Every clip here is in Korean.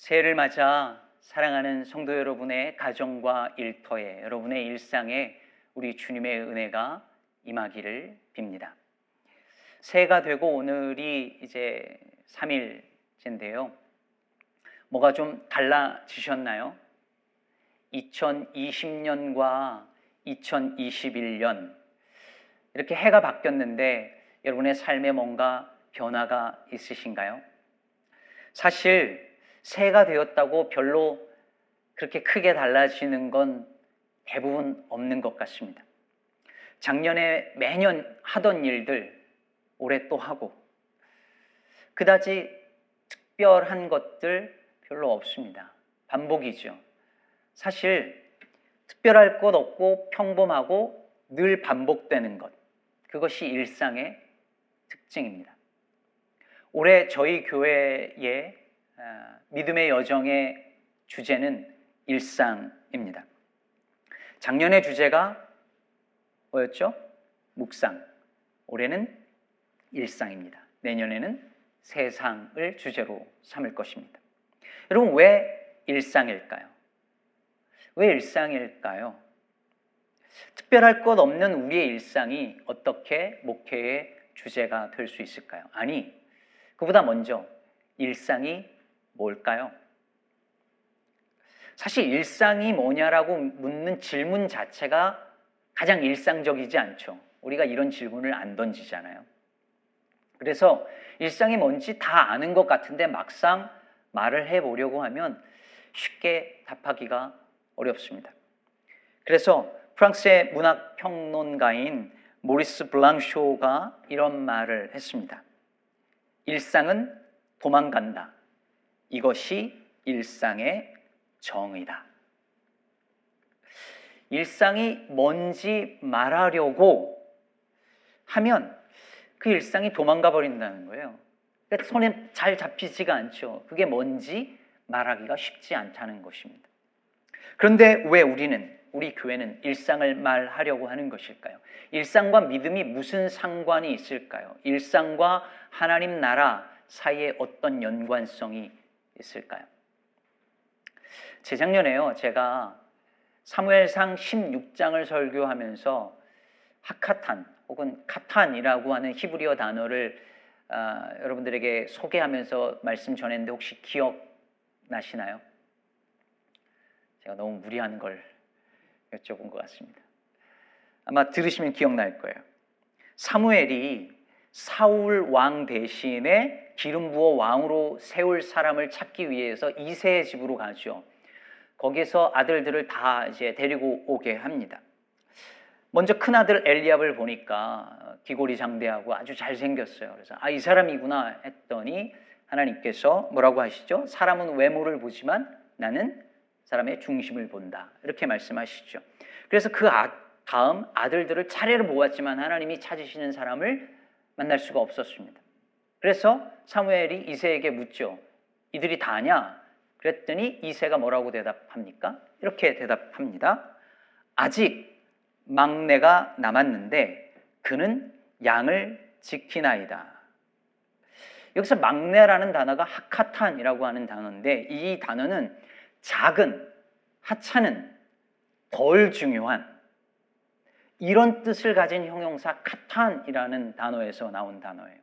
새해를 맞아 사랑하는 성도 여러분의 가정과 일터에 여러분의 일상에 우리 주님의 은혜가 임하기를 빕니다. 새해가 되고 오늘이 이제 3일째인데요. 뭐가 좀 달라지셨나요? 2020년과 2021년 이렇게 해가 바뀌었는데 여러분의 삶에 뭔가 변화가 있으신가요? 사실 새해가 되었다고 별로 그렇게 크게 달라지는 건 대부분 없는 것 같습니다. 작년에 매년 하던 일들 올해 또 하고 그다지 특별한 것들 별로 없습니다. 반복이죠. 사실 특별할 것 없고 평범하고 늘 반복되는 것. 그것이 일상의 특징입니다. 올해 저희 교회의 아, 믿음의 여정의 주제는 일상입니다. 작년의 주제가 뭐였죠? 묵상. 올해는 일상입니다. 내년에는 세상을 주제로 삼을 것입니다. 여러분, 왜 일상일까요? 왜 일상일까요? 특별할 것 없는 우리의 일상이 어떻게 목회의 주제가 될 수 있을까요? 아니, 그보다 먼저 일상이 뭘까요? 사실 일상이 뭐냐라고 묻는 질문 자체가 가장 일상적이지 않죠. 우리가 이런 질문을 안 던지잖아요. 그래서 일상이 뭔지 다 아는 것 같은데 막상 말을 해보려고 하면 쉽게 답하기가 어렵습니다. 그래서 프랑스의 문학 평론가인 모리스 블랑쇼가 이런 말을 했습니다. 일상은 도망간다. 이것이 일상의 정의다. 일상이 뭔지 말하려고 하면 그 일상이 도망가 버린다는 거예요. 그러니까 손에 잘 잡히지가 않죠. 그게 뭔지 말하기가 쉽지 않다는 것입니다. 그런데 왜 우리는 우리 교회는 일상을 말하려고 하는 것일까요? 일상과 믿음이 무슨 상관이 있을까요? 일상과 하나님 나라 사이에 어떤 연관성이 있을까요? 재작년에요, 제가 사무엘상 16장을 설교하면서 하카탄 혹은 카탄이라고 하는 히브리어 단어를 아, 여러분들에게 소개하면서 말씀 전했는데 혹시 기억나시나요? 제가 너무 무리한 걸 여쭤본 것 같습니다. 아마 들으시면 기억날 거예요. 사무엘이 사울 왕 대신에 기름 부어 왕으로 세울 사람을 찾기 위해서 이세의 집으로 가죠. 거기서 아들들을 다 이제 데리고 오게 합니다. 먼저 큰 아들 엘리압을 보니까 귀골이 장대하고 아주 잘 생겼어요. 그래서 아 이 사람이구나 했더니 하나님께서 뭐라고 하시죠? 사람은 외모를 보지만 나는 사람의 중심을 본다. 이렇게 말씀하시죠. 그래서 그 아, 다음 아들들을 차례로 모았지만 하나님이 찾으시는 사람을 만날 수가 없었습니다. 그래서 사무엘이 이세에게 묻죠. 이들이 다냐? 그랬더니 이세가 뭐라고 대답합니까? 이렇게 대답합니다. 아직 막내가 남았는데 그는 양을 지키나이다. 여기서 막내라는 단어가 하카탄이라고 하는 단어인데 이 단어는 작은, 하찮은, 덜 중요한 이런 뜻을 가진 형용사 카탄이라는 단어에서 나온 단어예요.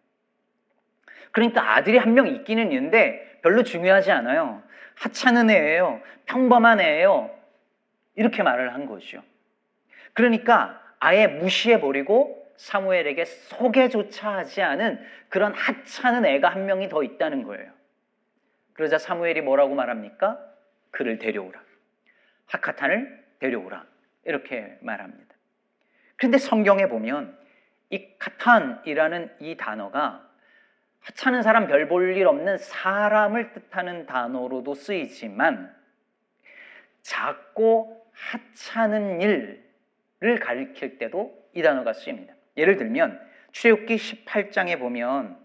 그러니까 아들이 한 명 있기는 있는데 별로 중요하지 않아요. 하찮은 애예요. 평범한 애예요. 이렇게 말을 한 거죠. 그러니까 아예 무시해버리고 사무엘에게 소개조차 하지 않은 그런 하찮은 애가 한 명이 더 있다는 거예요. 그러자 사무엘이 뭐라고 말합니까? 그를 데려오라. 하카탄을 데려오라. 이렇게 말합니다. 그런데 성경에 보면 이 카탄이라는 이 단어가 하찮은 사람 별 볼 일 없는 사람을 뜻하는 단어로도 쓰이지만 작고 하찮은 일을 가리킬 때도 이 단어가 쓰입니다. 예를 들면 출애굽기 18장에 보면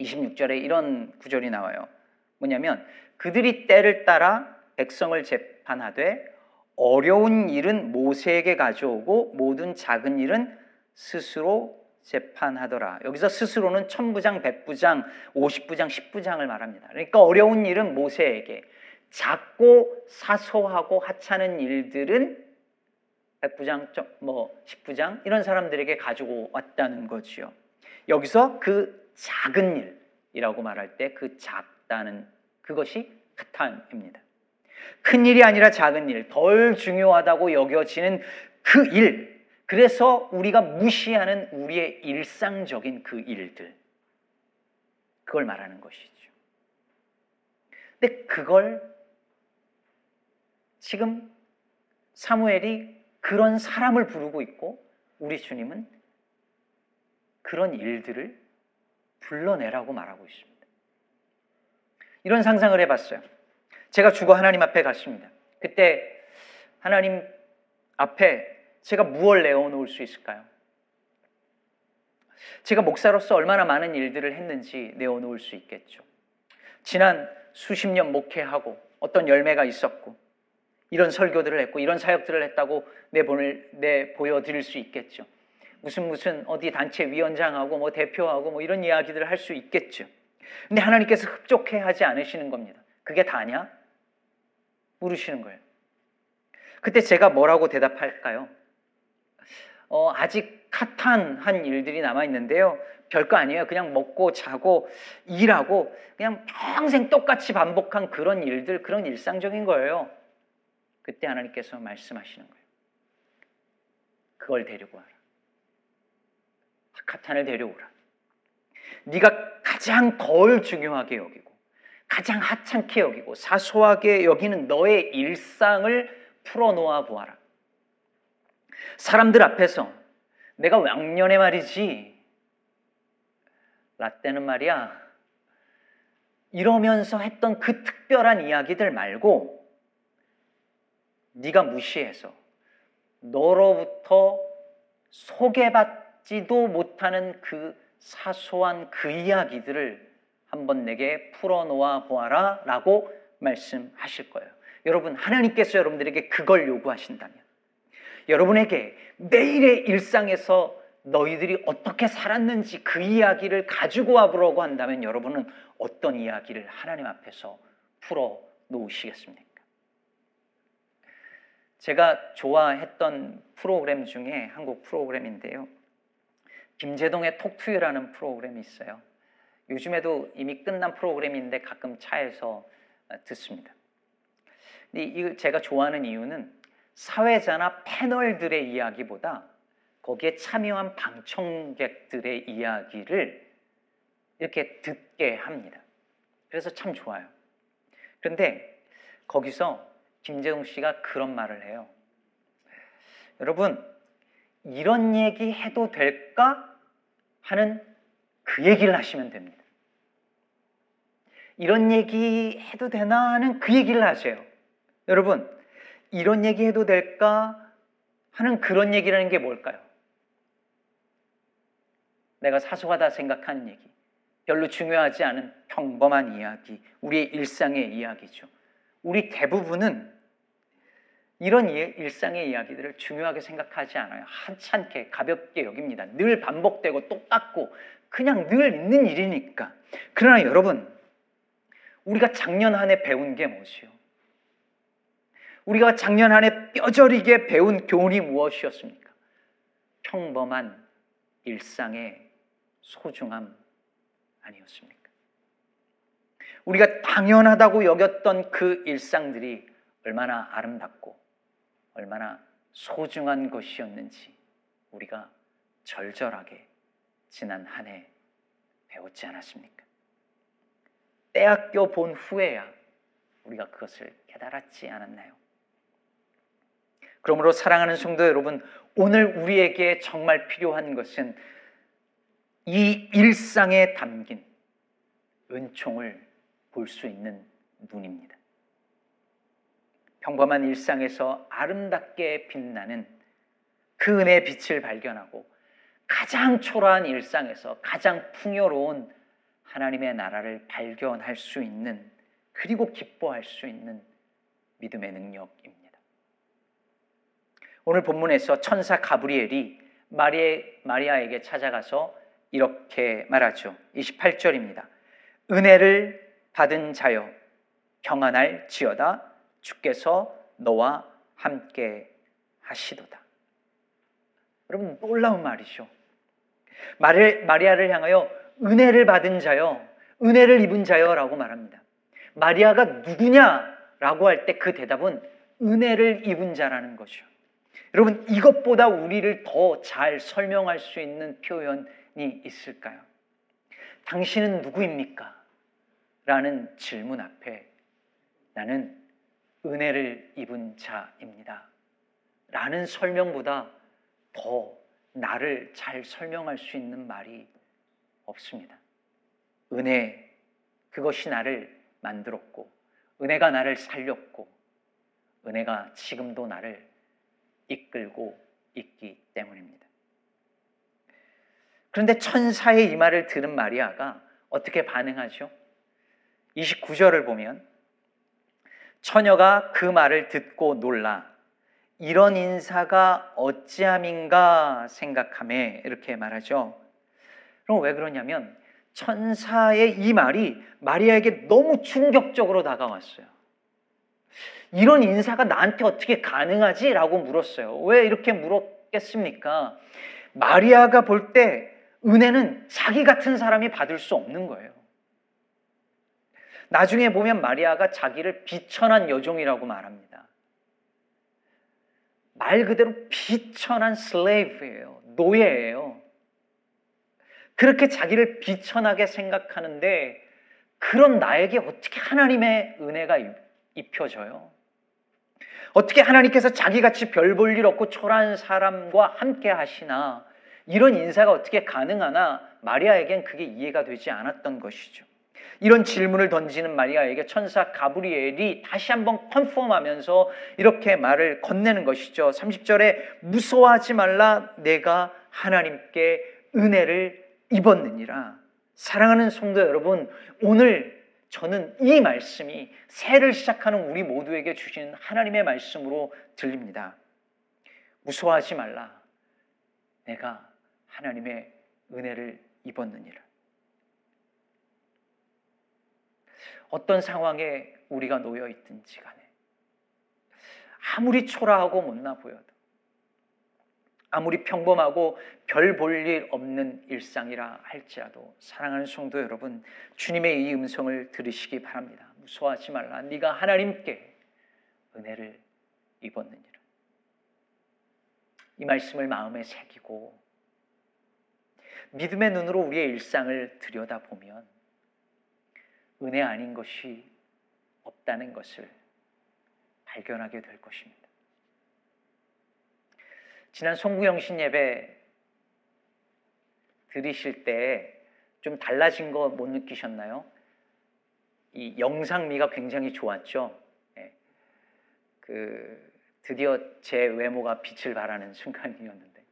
26절에 이런 구절이 나와요. 뭐냐면 그들이 때를 따라 백성을 재판하되 어려운 일은 모세에게 가져오고 모든 작은 일은 스스로 재판하더라. 여기서 스스로는 천부장, 백부장, 오십부장, 십부장을 말합니다. 그러니까 어려운 일은 모세에게, 작고 사소하고 하찮은 일들은 백부장, 뭐 십부장 이런 사람들에게 가지고 왔다는 거지요. 여기서 그 작은 일이라고 말할 때 그 작다는 그것이 카탄입니다. 큰 일이 아니라 작은 일, 덜 중요하다고 여겨지는 그 일, 그래서 우리가 무시하는 우리의 일상적인 그 일들, 그걸 말하는 것이죠. 근데 그걸 지금 사무엘이 그런 사람을 부르고 있고 우리 주님은 그런 일들을 불러내라고 말하고 있습니다. 이런 상상을 해봤어요. 제가 죽어 하나님 앞에 갔습니다. 그때 하나님 앞에 제가 무엇을 내어놓을 수 있을까요? 제가 목사로서 얼마나 많은 일들을 했는지 내어놓을 수 있겠죠. 지난 수십 년 목회하고 어떤 열매가 있었고 이런 설교들을 했고 이런 사역들을 했다고 내보낼 내 보여드릴 수 있겠죠. 무슨 무슨 어디 단체 위원장하고 뭐 대표하고 뭐 이런 이야기들을 할 수 있겠죠. 근데 하나님께서 흡족해 하지 않으시는 겁니다. 그게 다냐? 물으시는 거예요. 그때 제가 뭐라고 대답할까요? 어, 아직 카탄한 일들이 남아 있는데요. 별거 아니에요. 그냥 먹고 자고 일하고 그냥 평생 똑같이 반복한 그런 일들, 그런 일상적인 거예요. 그때 하나님께서 말씀하시는 거예요. 그걸 데리고 와라. 카탄을 데려오라. 네가 가장 덜 중요하게 여기고 가장 하찮게 여기고 사소하게 여기는 너의 일상을 풀어놓아 보아라. 사람들 앞에서 내가 왕년에 말이지 라떼는 말이야 이러면서 했던 그 특별한 이야기들 말고 네가 무시해서 너로부터 소개받지도 못하는 그 사소한 그 이야기들을 한번 내게 풀어놓아 보아라 라고 말씀하실 거예요. 여러분, 하나님께서 여러분들에게 그걸 요구하신다면 여러분에게 매일의 일상에서 너희들이 어떻게 살았는지 그 이야기를 가지고 와보라고 한다면 여러분은 어떤 이야기를 하나님 앞에서 풀어 놓으시겠습니까? 제가 좋아했던 프로그램 중에 한국 프로그램인데요. 김재동의 톡투유라는 프로그램이 있어요. 요즘에도 이미 끝난 프로그램인데 가끔 차에서 듣습니다. 근데 이 제가 좋아하는 이유는 사회자나 패널들의 이야기보다 거기에 참여한 방청객들의 이야기를 이렇게 듣게 합니다. 그래서 참 좋아요. 그런데 거기서 김재웅 씨가 그런 말을 해요. 여러분, 이런 얘기 해도 될까? 하는 그 얘기를 하시면 됩니다. 이런 얘기 해도 되나 하는 그 얘기를 하세요. 여러분, 이런 얘기 해도 될까? 하는 그런 얘기라는 게 뭘까요? 내가 사소하다 생각하는 얘기. 별로 중요하지 않은 평범한 이야기. 우리의 일상의 이야기죠. 우리 대부분은 이런 일상의 이야기들을 중요하게 생각하지 않아요. 한찮게 가볍게 여깁니다. 늘 반복되고 똑같고 그냥 늘 있는 일이니까. 그러나 여러분, 우리가 작년 한 해 배운 게 무엇이요? 우리가 작년 한 해 뼈저리게 배운 교훈이 무엇이었습니까? 평범한 일상의 소중함 아니었습니까? 우리가 당연하다고 여겼던 그 일상들이 얼마나 아름답고 얼마나 소중한 것이었는지 우리가 절절하게 지난 한 해 배웠지 않았습니까? 대학교 본 후에야 우리가 그것을 깨달았지 않았나요? 그러므로 사랑하는 성도 여러분, 오늘 우리에게 정말 필요한 것은 이 일상에 담긴 은총을 볼 수 있는 눈입니다. 평범한 일상에서 아름답게 빛나는 그 은혜의 빛을 발견하고 가장 초라한 일상에서 가장 풍요로운 하나님의 나라를 발견할 수 있는 그리고 기뻐할 수 있는 믿음의 능력입니다. 오늘 본문에서 천사 가브리엘이 마리아 에게 찾아가서 이렇게 말하죠. 28절입니다. 은혜를 받은 자여 평안할 지어다 주께서 너와 함께 하시도다. 여러분 놀라운 말이죠. 마리, 마리아를 향하여 은혜를 받은 자여, 은혜를 입은 자여라고 말합니다. 마리아가 누구냐라고 할 때 그 대답은 은혜를 입은 자라는 거죠. 여러분 이것보다 우리를 더 잘 설명할 수 있는 표현이 있을까요? 당신은 누구입니까? 라는 질문 앞에 나는 은혜를 입은 자입니다. 라는 설명보다 더 나를 잘 설명할 수 있는 말이 없습니다. 은혜, 그것이 나를 만들었고, 은혜가 나를 살렸고, 은혜가 지금도 나를 이끌고 있기 때문입니다. 그런데 천사의 이 말을 들은 마리아가 어떻게 반응하죠? 29절을 보면 처녀가 그 말을 듣고 놀라 이런 인사가 어찌함인가 생각함에 이렇게 말하죠. 그럼 왜 그러냐면 천사의 이 말이 마리아에게 너무 충격적으로 다가왔어요. 이런 인사가 나한테 어떻게 가능하지? 라고 물었어요. 왜 이렇게 물었겠습니까? 마리아가 볼 때 은혜는 자기 같은 사람이 받을 수 없는 거예요. 나중에 보면 마리아가 자기를 비천한 여종이라고 말합니다. 말 그대로 비천한 슬레이브예요. 노예예요. 그렇게 자기를 비천하게 생각하는데 그런 나에게 어떻게 하나님의 은혜가 입혀져요? 어떻게 하나님께서 자기같이 별 볼 일 없고 초라한 사람과 함께 하시나 이런 인사가 어떻게 가능하나 마리아에겐 그게 이해가 되지 않았던 것이죠. 이런 질문을 던지는 마리아에게 천사 가브리엘이 다시 한번 컨펌하면서 이렇게 말을 건네는 것이죠. 30절에 무서워하지 말라 내가 하나님께 은혜를 입었느니라. 사랑하는 성도 여러분, 오늘 저는 이 말씀이 새를 시작하는 우리 모두에게 주신 하나님의 말씀으로 들립니다. 무서워하지 말라. 내가 하나님의 은혜를 입었느니라. 어떤 상황에 우리가 놓여 있든지 간에 아무리 초라하고 못나 보여도 아무리 평범하고 별 볼 일 없는 일상이라 할지라도 사랑하는 성도 여러분 주님의 이 음성을 들으시기 바랍니다. 무서워하지 말라. 네가 하나님께 은혜를 입었느니라. 이 말씀을 마음에 새기고 믿음의 눈으로 우리의 일상을 들여다보면 은혜 아닌 것이 없다는 것을 발견하게 될 것입니다. 지난 송구영신 예배 들으실 때 좀 달라진 거 못 느끼셨나요? 이 영상미가 굉장히 좋았죠. 네. 그 드디어 제 외모가 빛을 발하는 순간이었는데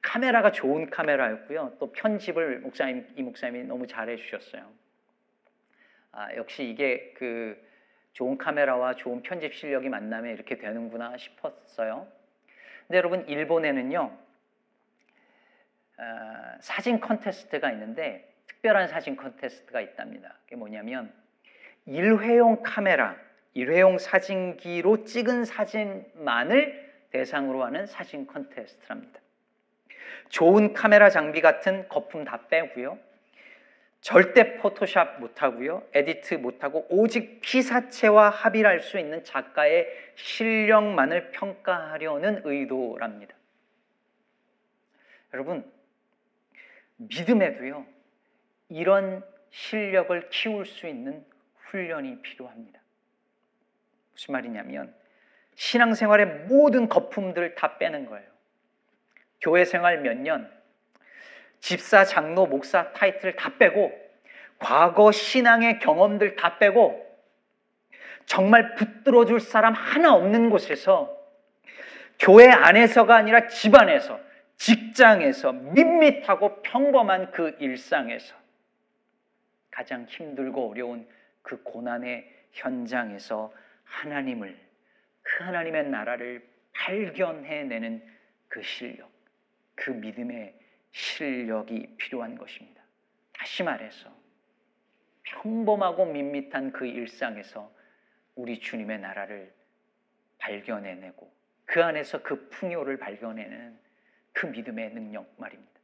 카메라가 좋은 카메라였고요. 또 편집을 목사님 이 목사님이 너무 잘해 주셨어요. 아, 역시 이게 그 좋은 카메라와 좋은 편집 실력이 만나면 이렇게 되는구나 싶었어요. 근데 여러분 일본에는요 어, 사진 컨테스트가 있는데 특별한 사진 컨테스트가 있답니다. 그게 뭐냐면 일회용 카메라, 일회용 사진기로 찍은 사진만을 대상으로 하는 사진 컨테스트랍니다. 좋은 카메라 장비 같은 거품 다 빼고요. 절대 포토샵 못하고요. edit 못하고 오직 피사체와 합의를 할수 있는 작가의 실력만을 평가하려는 의도랍니다. 여러분, 믿음에도요, 이런 실력을 키울 수 있는 훈련이 필요합니다. 무슨 말이냐면, 신앙생활의 모든 거품들을 다 빼는 거예요. 교회 생활 몇 년, 집사, 장로, 목사 타이틀 다 빼고 과거 신앙의 경험들 다 빼고 정말 붙들어 줄 사람 하나 없는 곳에서 교회 안에서가 아니라 집 안에서 직장에서 밋밋하고 평범한 그 일상에서 가장 힘들고 어려운 그 고난의 현장에서 하나님을 그 하나님의 나라를 발견해내는 그 실력, 그 믿음의 실력이 필요한 것입니다. 다시 말해서 평범하고 밋밋한 그 일상에서 우리 주님의 나라를 발견해내고 그 안에서 그 풍요를 발견해내는 그 믿음의 능력 말입니다.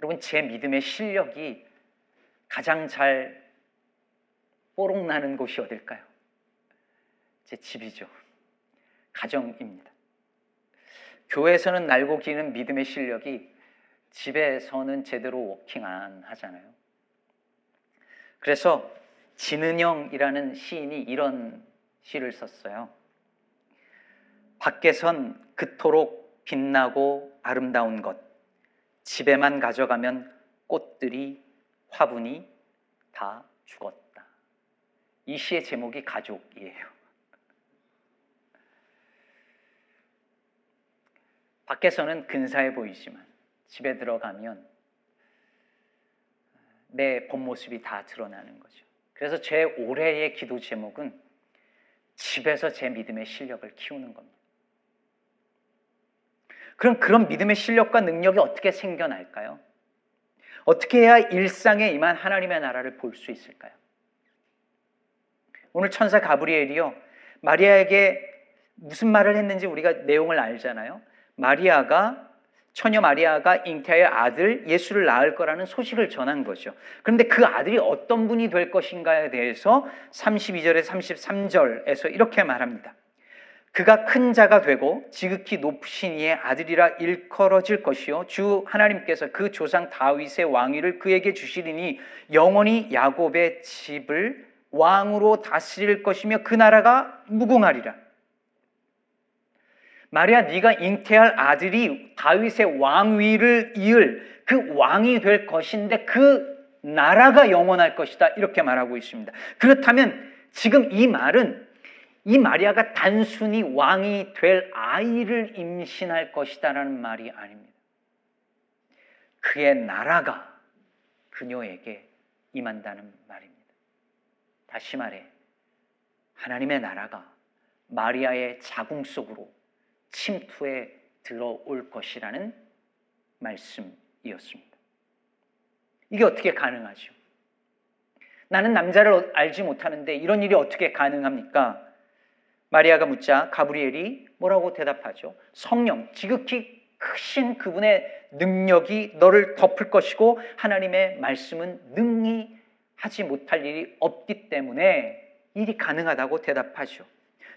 여러분, 제 믿음의 실력이 가장 잘 뽀록나는 곳이 어딜까요? 제 집이죠. 가정입니다. 교회에서는 날고 기는 믿음의 실력이 집에서는 제대로 워킹 안 하잖아요. 그래서 진은영이라는 시인이 이런 시를 썼어요. 밖에선 그토록 빛나고 아름다운 것, 집에만 가져가면 꽃들이 화분이 다 죽었다. 이 시의 제목이 가족이에요. 밖에서는 근사해 보이지만 집에 들어가면 내 본 모습이 다 드러나는 거죠. 그래서 제 올해의 기도 제목은 집에서 제 믿음의 실력을 키우는 겁니다. 그럼 그런 믿음의 실력과 능력이 어떻게 생겨날까요? 어떻게 해야 일상에 임한 하나님의 나라를 볼 수 있을까요? 오늘 천사 가브리엘이요. 마리아에게 무슨 말을 했는지 우리가 내용을 알잖아요. 마리아가 처녀 마리아가 잉태의 아들 예수를 낳을 거라는 소식을 전한 거죠. 그런데 그 아들이 어떤 분이 될 것인가에 대해서 32절에 33절에서 이렇게 말합니다. 그가 큰 자가 되고 지극히 높으신 이의 아들이라 일컬어질 것이요 주 하나님께서 그 조상 다윗의 왕위를 그에게 주시리니 영원히 야곱의 집을 왕으로 다스릴 것이며 그 나라가 무궁하리라. 마리아 네가 잉태할 아들이 다윗의 왕위를 이을 그 왕이 될 것인데 그 나라가 영원할 것이다 이렇게 말하고 있습니다. 그렇다면 지금 이 말은 이 마리아가 단순히 왕이 될 아이를 임신할 것이다라는 말이 아닙니다. 그의 나라가 그녀에게 임한다는 말입니다. 다시 말해 하나님의 나라가 마리아의 자궁 속으로 침투에 들어올 것이라는 말씀이었습니다. 이게 어떻게 가능하죠? 나는 남자를 알지 못하는데 이런 일이 어떻게 가능합니까? 마리아가 묻자 가브리엘이 뭐라고 대답하죠? 성령, 지극히 크신 그분의 능력이 너를 덮을 것이고 하나님의 말씀은 능히 하지 못할 일이 없기 때문에 일이 가능하다고 대답하죠.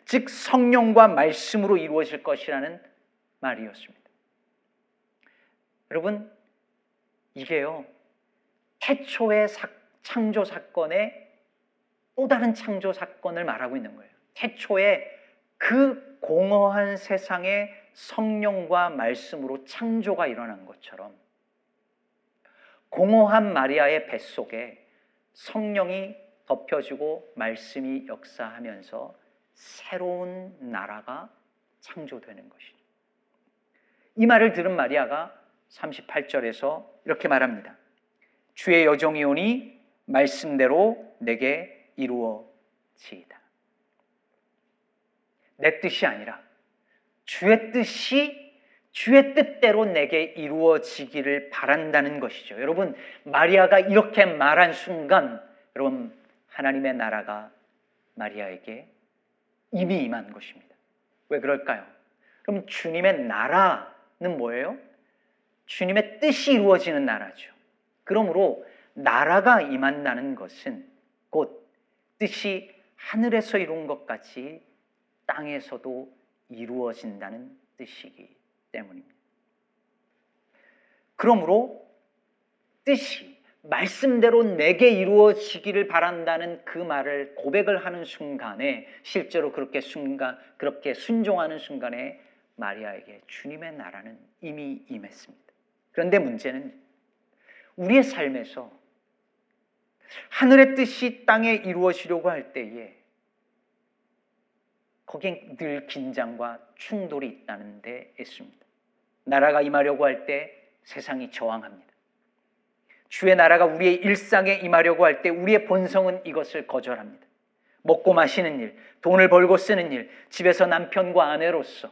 즉 성령과 말씀으로 이루어질 것이라는 말이었습니다. 여러분 이게요 태초의 창조 사건의 또 다른 창조 사건을 말하고 있는 거예요. 태초에 그 공허한 세상에 성령과 말씀으로 창조가 일어난 것처럼 공허한 마리아의 뱃속에 성령이 덮여지고 말씀이 역사하면서 새로운 나라가 창조되는 것이죠. 이 말을 들은 마리아가 38절에서 이렇게 말합니다. 주의 여정이 오니 말씀대로 내게 이루어지이다. 내 뜻이 아니라 주의 뜻이 주의 뜻대로 내게 이루어지기를 바란다는 것이죠. 여러분, 마리아가 이렇게 말한 순간, 여러분, 하나님의 나라가 마리아에게 이미 임한 것입니다. 왜 그럴까요? 그럼 주님의 나라는 뭐예요? 주님의 뜻이 이루어지는 나라죠. 그러므로 나라가 임한다는 것은 곧 뜻이 하늘에서 이룬 것 같이 땅에서도 이루어진다는 뜻이기 때문입니다. 그러므로 뜻이 말씀대로 내게 이루어지기를 바란다는 그 말을 고백을 하는 순간에 실제로 그렇게 순간 그렇게 순종하는 순간에 마리아에게 주님의 나라는 이미 임했습니다. 그런데 문제는 우리의 삶에서 하늘의 뜻이 땅에 이루어지려고 할 때에 거기엔 늘 긴장과 충돌이 있다는 데 있습니다. 나라가 임하려고 할 때 세상이 저항합니다. 주의 나라가 우리의 일상에 임하려고 할 때 우리의 본성은 이것을 거절합니다. 먹고 마시는 일, 돈을 벌고 쓰는 일, 집에서 남편과 아내로서,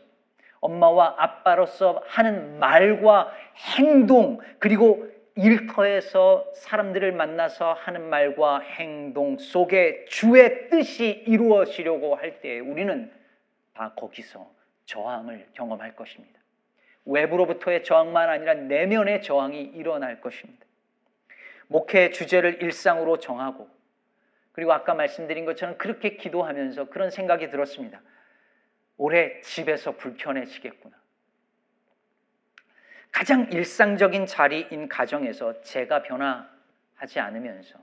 엄마와 아빠로서 하는 말과 행동, 그리고 일터에서 사람들을 만나서 하는 말과 행동 속에 주의 뜻이 이루어지려고 할 때 우리는 다 거기서 저항을 경험할 것입니다. 외부로부터의 저항만 아니라 내면의 저항이 일어날 것입니다. 목회 주제를 일상으로 정하고 그리고 아까 말씀드린 것처럼 그렇게 기도하면서 그런 생각이 들었습니다. 올해 집에서 불편해지겠구나. 가장 일상적인 자리인 가정에서 제가 변화하지 않으면서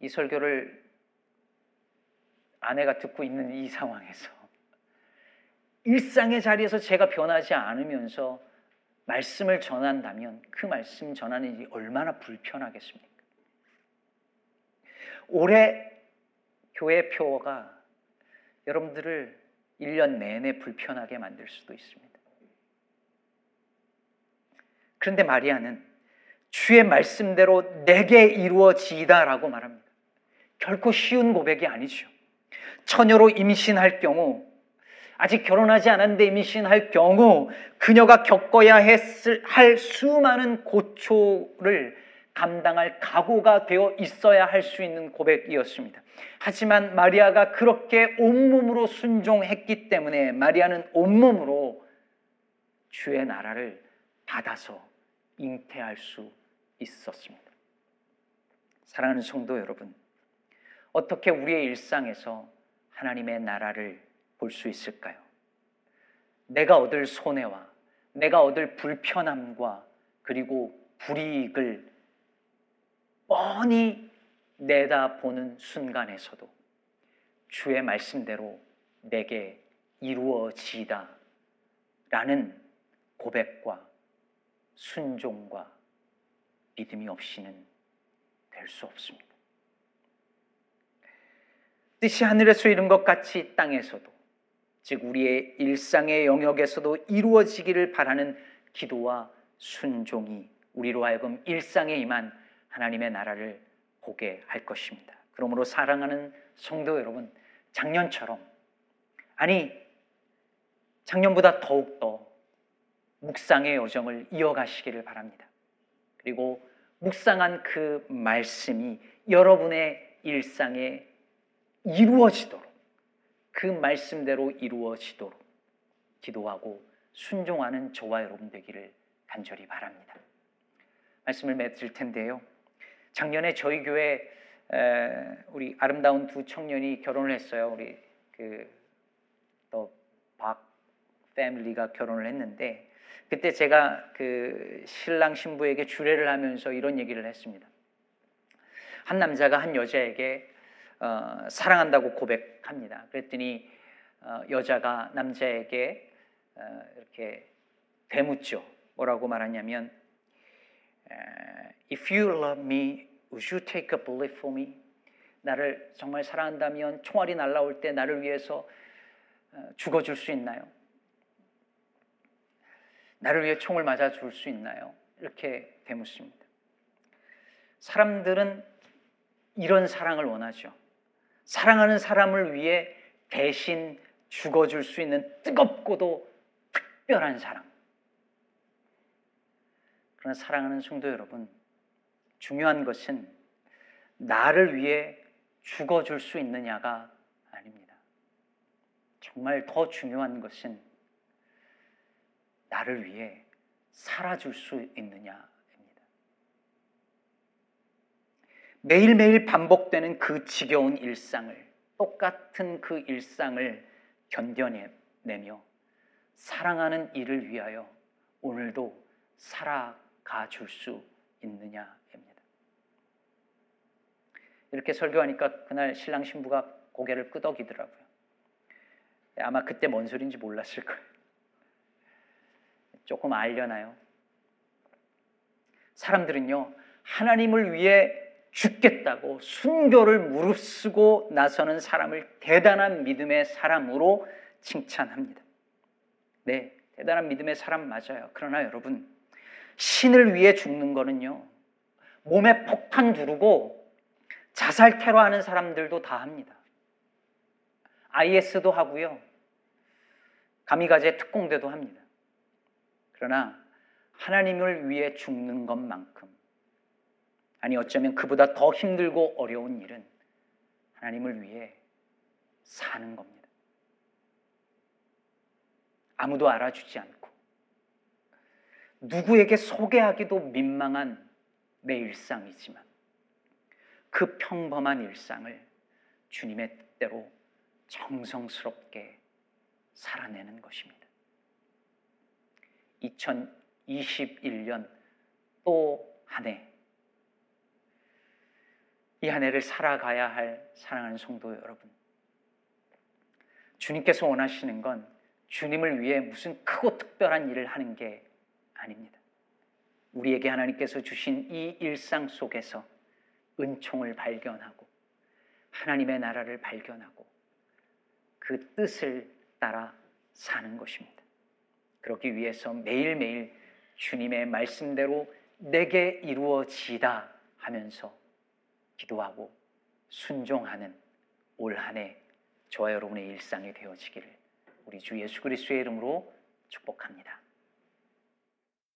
이 설교를 아내가 듣고 있는 이 상황에서 일상의 자리에서 제가 변하지 않으면서 말씀을 전한다면 그 말씀 전하는 일이 얼마나 불편하겠습니까? 올해 교회 표어가 여러분들을 1년 내내 불편하게 만들 수도 있습니다. 그런데 마리아는 주의 말씀대로 내게 이루어지다라고 말합니다. 결코 쉬운 고백이 아니죠. 처녀로 임신할 경우 아직 결혼하지 않았는데 임신할 경우 그녀가 겪어야 했을 할 수많은 고초를 감당할 각오가 되어 있어야 할 수 있는 고백이었습니다. 하지만 마리아가 그렇게 온몸으로 순종했기 때문에 마리아는 온몸으로 주의 나라를 받아서 잉태할 수 있었습니다. 사랑하는 성도 여러분, 어떻게 우리의 일상에서 하나님의 나라를 볼 수 있을까요? 내가 얻을 손해와 내가 얻을 불편함과 그리고 불이익을 뻔히 내다보는 순간에서도 주의 말씀대로 내게 이루어지다 라는 고백과 순종과 믿음이 없이는 될 수 없습니다. 뜻이 하늘에서 이룬 것 같이 땅에서도 즉 우리의 일상의 영역에서도 이루어지기를 바라는 기도와 순종이 우리로 하여금 일상에 임한 하나님의 나라를 보게 할 것입니다. 그러므로 사랑하는 성도 여러분, 작년처럼 아니 작년보다 더욱 더 묵상의 여정을 이어가시기를 바랍니다. 그리고 묵상한 그 말씀이 여러분의 일상에 이루어지도록 그 말씀대로 이루어지도록 기도하고 순종하는 저와 여러분 되기를 간절히 바랍니다. 말씀을 맺을 텐데요. 작년에 저희 교회 우리 아름다운 두 청년이 결혼을 했어요. 우리 그또박 패밀리가 결혼을 했는데 그때 제가 그 신랑 신부에게 주례를 하면서 이런 얘기를 했습니다. 한 남자가 한 여자에게 어, 사랑한다고 고백합니다. 그랬더니 어, 여자가 남자에게 어, 이렇게 되묻죠. 뭐라고 말하냐면 If you love me, would you take a bullet for me? 나를 정말 사랑한다면 총알이 날라올 때 나를 위해서 어, 죽어줄 수 있나요? 나를 위해 총을 맞아 줄 수 있나요? 이렇게 되묻습니다. 사람들은 이런 사랑을 원하죠. 사랑하는 사람을 위해 대신 죽어줄 수 있는 뜨겁고도 특별한 사랑. 그러나 사랑하는 성도 여러분, 중요한 것은 나를 위해 죽어줄 수 있느냐가 아닙니다. 정말 더 중요한 것은 나를 위해 살아줄 수 있느냐입니다. 매일매일 반복되는 그 지겨운 일상을, 똑같은 그 일상을 견뎌내며 사랑하는 이를 위하여 오늘도 살아가 줄 수 있느냐입니다. 이렇게 설교하니까 그날 신랑 신부가 고개를 끄덕이더라고요. 아마 그때 뭔 소리인지 몰랐을 거예요. 조금 알려나요? 사람들은요, 하나님을 위해 죽겠다고 순교를 무릅쓰고 나서는 사람을 대단한 믿음의 사람으로 칭찬합니다. 네, 대단한 믿음의 사람 맞아요. 그러나 여러분, 신을 위해 죽는 거는요, 몸에 폭탄 두르고 자살 테러하는 사람들도 다 합니다. IS도 하고요. 가미가제 특공대도 합니다. 그러나 하나님을 위해 죽는 것만큼 아니 어쩌면 그보다 더 힘들고 어려운 일은 하나님을 위해 사는 겁니다. 아무도 알아주지 않고 누구에게 소개하기도 민망한 내 일상이지만 그 평범한 일상을 주님의 뜻대로 정성스럽게 살아내는 것입니다. 2021년 또 한 해. 이 한 해를 살아가야 할 사랑하는 성도 여러분. 주님께서 원하시는 건 주님을 위해 무슨 크고 특별한 일을 하는 게 아닙니다. 우리에게 하나님께서 주신 이 일상 속에서 은총을 발견하고 하나님의 나라를 발견하고 그 뜻을 따라 사는 것입니다. 그러기 위해서 매일매일 주님의 말씀대로 내게 이루어지다 하면서 기도하고 순종하는 올 한해 저와 여러분의 일상이 되어지기를 우리 주 예수 그리스도의 이름으로 축복합니다.